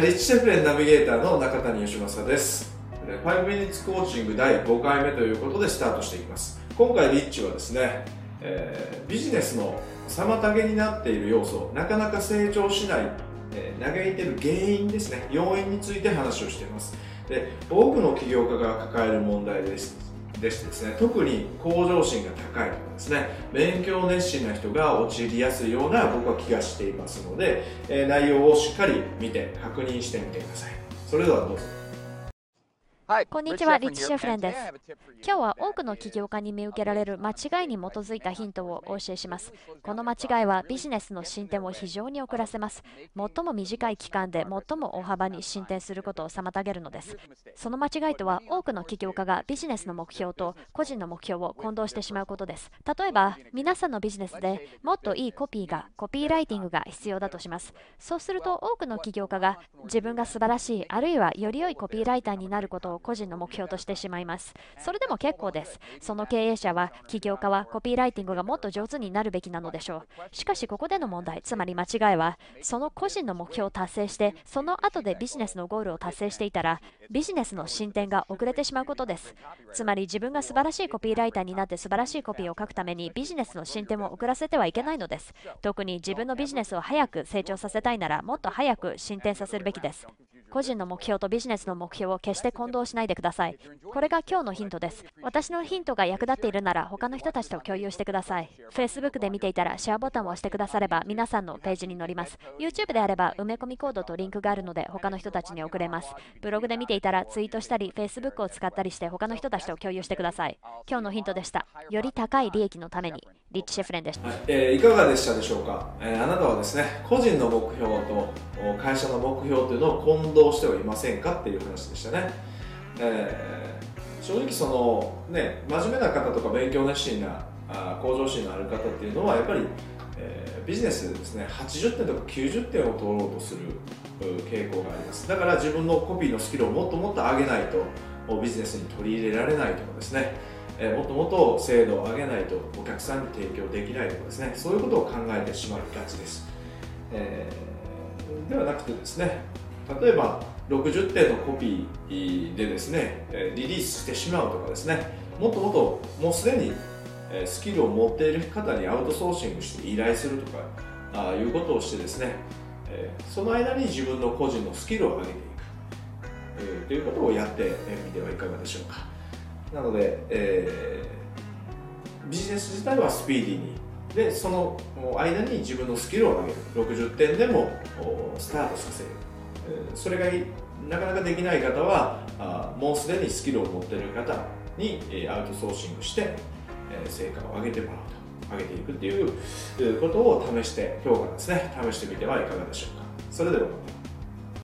リッチシェフレンナビゲーターの中谷義正です。5 minutes コーチング第5回目ということでスタートしていきます。今回リッチはですね、えー、ビジネスの妨げになっている要素なかなか成長しない、えー、嘆いてる原因ですね。要因について話をしています。で多くの起業家が抱える問題です。でしてですね。特に向上心が高いとかですね。勉強熱心な人が陥りやすいような僕は気がしていますので、え、内容をしっかり見て確認してみてください。それではどうぞ。こんにちは、リッチ・シェフレンです。今日は多くの起業家に見受けられる間違いに基づいたヒントをお教えします。この間違いはビジネスの進展を非常に遅らせます。最も短い期間で最も大幅に進展することを妨げるのです。その間違いとは多くの起業家がビジネスの目標と個人の目標を混同してしまうことです。例えば、皆さんのビジネスでもっといいコピーが、コピーライティングが必要だとします。そうすると多くの起業家が自分が素晴らしい、あるいはより良いコピーライターになることを個人の目標としてしまいます。それでも結構です。その経営者は、起業家はコピーライティングがもっと上手になるべきなのでしょう。しかし、ここでの問題、つまり間違いは、その個人の目標を達成して、その後でビジネスのゴールを達成していたら、ビジネスの進展が遅れてしまうことです。つまり、自分が素晴らしいコピーライターになって素晴らしいコピーを書くために、ビジネスの進展を遅らせてはいけないのです。特に自分のビジネスを早く成長させたいなら、もっと早く進展させるべきです。個人の目標とビジネスの目標を決して混同しないでください。これが今日のヒントです。私のヒントが役立っているなら他の人たちと共有してください。Facebook で見ていたらシェアボタンを押してくだされば皆さんのページに載ります。YouTube であれば埋め込みコードとリンクがあるので他の人たちに送れます。ブログで見ていたらツイートしたり Facebook を使ったりして他の人たちと共有してください。今日のヒントでした。より高い利益のためにリッチ・シェフレンでした、はい。えー、いかがでしたでしょうか、えー、あなたはですね個人の目標と会社の目標というのを混同してはいませんかっていう話でしたね、えー、正直そのね真面目な方とか勉強熱心なあ向上心のある方っていうのはやっぱり、えー、ビジネスでですね80点とか90点を取ろうとする傾向があります。だから自分のコピーのスキルをもっともっと上げないとビジネスに取り入れられないとかですね。えもっともっと精度を上げないとお客さんに提供できないとかですね。そういうことを考えてしまいがちです、えー、ではなくてですね例えば60点のコピーでですねリリースしてしまうとかですね。もっともっともうすでにスキルを持っている方にアウトソーシングして依頼するとかあいうことをしてですねその間に自分の個人のスキルを上げていく。ということをやってみてはいかがでしょうか。なので、えー、ビジネス自体はスピーディーに。でその間に自分のスキルを上げる。60点でもスタートさせる。それがなかなかできない方はあもうすでにスキルを持っている方にアウトソーシングして成果を上げてもらうと。上げていくっていうことを試して今日からですね。試してみてはいかがでしょうか。それでは。また